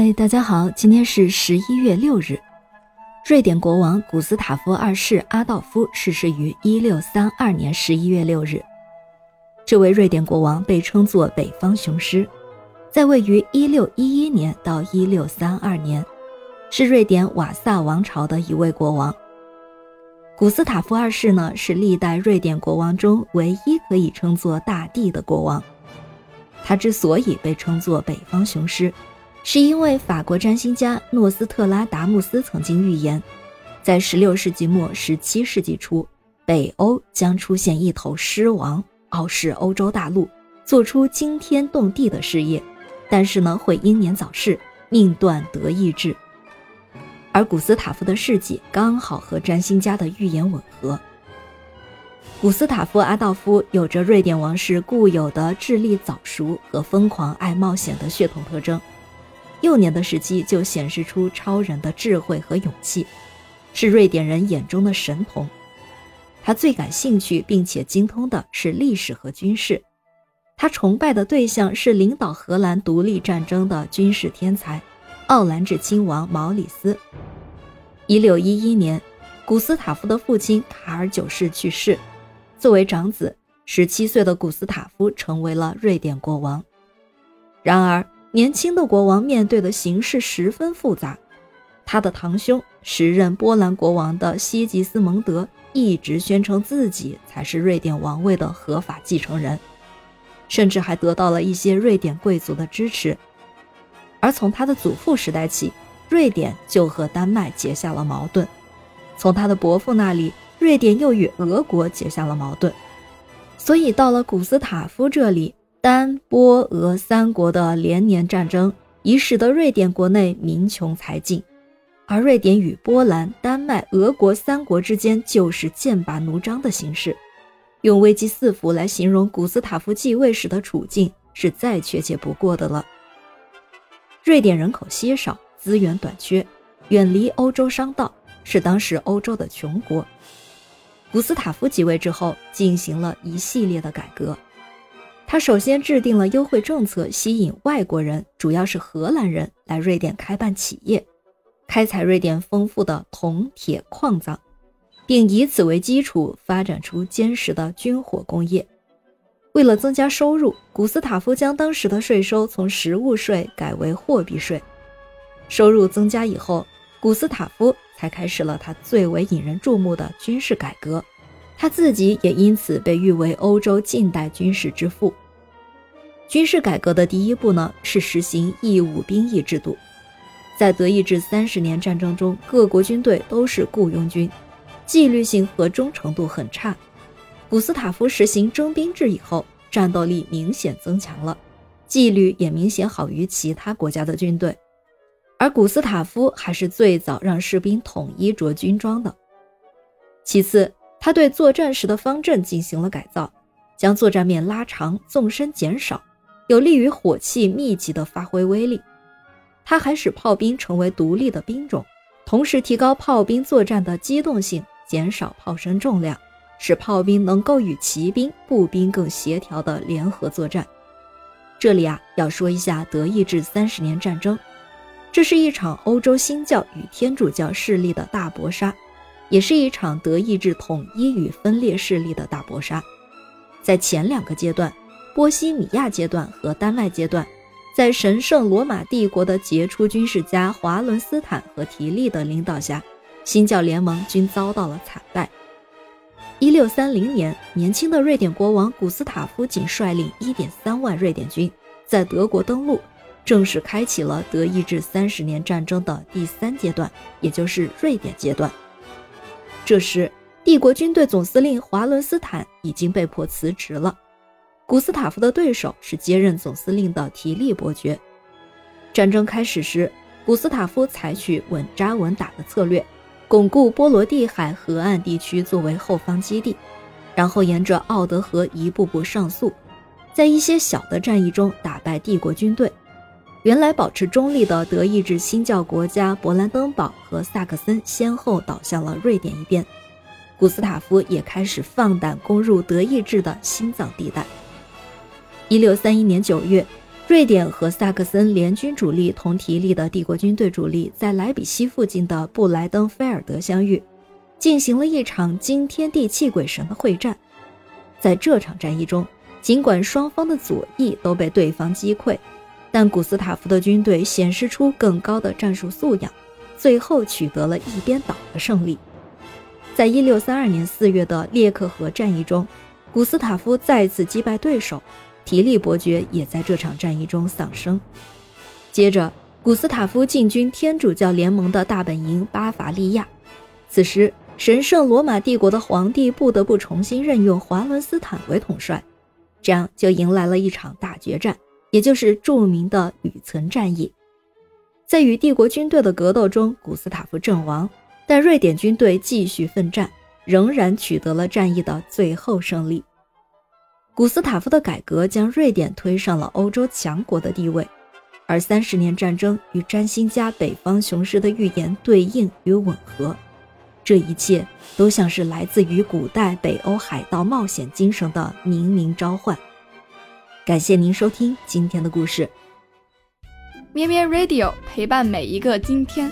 嗨，大家好，今天是十一月六日。瑞典国王古斯塔夫二世阿道夫逝世于一六三二年十一月六日。这位瑞典国王被称作北方雄狮，在位于一六一一年到一六三二年，是瑞典瓦萨王朝的一位国王。古斯塔夫二世呢，是历代瑞典国王中唯一可以称作大帝的国王。他之所以被称作北方雄狮。是因为法国占星家诺斯特拉达穆斯曾经预言，在16世纪末、17世纪初，北欧将出现一头狮王，傲视欧洲大陆，做出惊天动地的事业。但是呢，会英年早逝，命断德意志。而古斯塔夫的事迹刚好和占星家的预言吻合。古斯塔夫阿道夫有着瑞典王室固有的智力早熟和疯狂爱冒险的血统特征。幼年的时期就显示出超人的智慧和勇气，是瑞典人眼中的神童。他最感兴趣并且精通的是历史和军事。他崇拜的对象是领导荷兰独立战争的军事天才奥兰治亲王毛里斯。一六一一年，古斯塔夫的父亲卡尔九世去世，作为长子，十七岁的古斯塔夫成为了瑞典国王。然而，年轻的国王面对的形势十分复杂，他的堂兄时任波兰国王的西吉斯蒙德一直宣称自己才是瑞典王位的合法继承人，甚至还得到了一些瑞典贵族的支持。而从他的祖父时代起，瑞典就和丹麦结下了矛盾；从他的伯父那里，瑞典又与俄国结下了矛盾。所以到了古斯塔夫这里。丹、波、俄三国的连年战争，已使得瑞典国内民穷财尽，而瑞典与波兰、丹麦、俄国三国之间就是剑拔弩张的形势。用危机四伏来形容古斯塔夫继位时的处境，是再确切不过的了。瑞典人口稀少，资源短缺，远离欧洲商道，是当时欧洲的穷国。古斯塔夫即位之后，进行了一系列的改革。他首先制定了优惠政策，吸引外国人，主要是荷兰人来瑞典开办企业，开采瑞典丰富的铜铁矿藏，并以此为基础发展出坚实的军火工业。为了增加收入，古斯塔夫将当时的税收从实物税改为货币税。收入增加以后，古斯塔夫才开始了他最为引人注目的军事改革。他自己也因此被誉为欧洲近代军事之父。军事改革的第一步呢，是实行义务兵役制度。在德意志三十年战争中，各国军队都是雇佣军，纪律性和忠诚度很差。古斯塔夫实行征兵制以后，战斗力明显增强了，纪律也明显好于其他国家的军队。而古斯塔夫还是最早让士兵统一着军装的。其次，他对作战时的方阵进行了改造，将作战面拉长，纵深减少，有利于火器密集的发挥威力。他还使炮兵成为独立的兵种，同时提高炮兵作战的机动性，减少炮身重量，使炮兵能够与骑兵、步兵更协调的联合作战。这里啊，要说一下德意志三十年战争，这是一场欧洲新教与天主教势力的大搏杀。也是一场德意志统一与分裂势力的大搏杀。在前两个阶段，波西米亚阶段和丹麦阶段，在神圣罗马帝国的杰出军事家华伦斯坦和提利的领导下，新教联盟均遭到了惨败。一六三零年，年轻的瑞典国王古斯塔夫仅率领一点三万瑞典军在德国登陆，正式开启了德意志三十年战争的第三阶段，也就是瑞典阶段。这时，帝国军队总司令华伦斯坦已经被迫辞职了。古斯塔夫的对手是接任总司令的提利伯爵。战争开始时，古斯塔夫采取稳扎稳打的策略，巩固波罗的海河岸地区作为后方基地，然后沿着奥德河一步步上溯，在一些小的战役中打败帝国军队。原来保持中立的德意志新教国家勃兰登堡和萨克森先后倒向了瑞典一边，古斯塔夫也开始放胆攻入德意志的心脏地带。一六三一年九月，瑞典和萨克森联军主力同提利的帝国军队主力在莱比锡附近的布莱登菲尔德相遇，进行了一场惊天地泣鬼神的会战。在这场战役中，尽管双方的左翼都被对方击溃，但古斯塔夫的军队显示出更高的战术素养，最后取得了一边倒的胜利。在一六三二年四月的列克河战役中，古斯塔夫再次击败对手，提利伯爵也在这场战役中丧生。接着，古斯塔夫进军天主教联盟的大本营巴伐利亚，此时。神圣罗马帝国的皇帝不得不重新任用华伦斯坦为统帅，这样就迎来了一场大决战，也就是著名的吕岑战役。在与帝国军队的格斗中，古斯塔夫阵亡，但瑞典军队继续奋战，仍然取得了战役的最后胜利。古斯塔夫的改革将瑞典推上了欧洲强国的地位，而三十年战争与占星家北方雄狮的预言对应与吻合。这一切都像是来自于古代北欧海盗冒险精神的冥冥召唤。感谢您收听今天的故事，咩咩 Radio 陪伴每一个今天。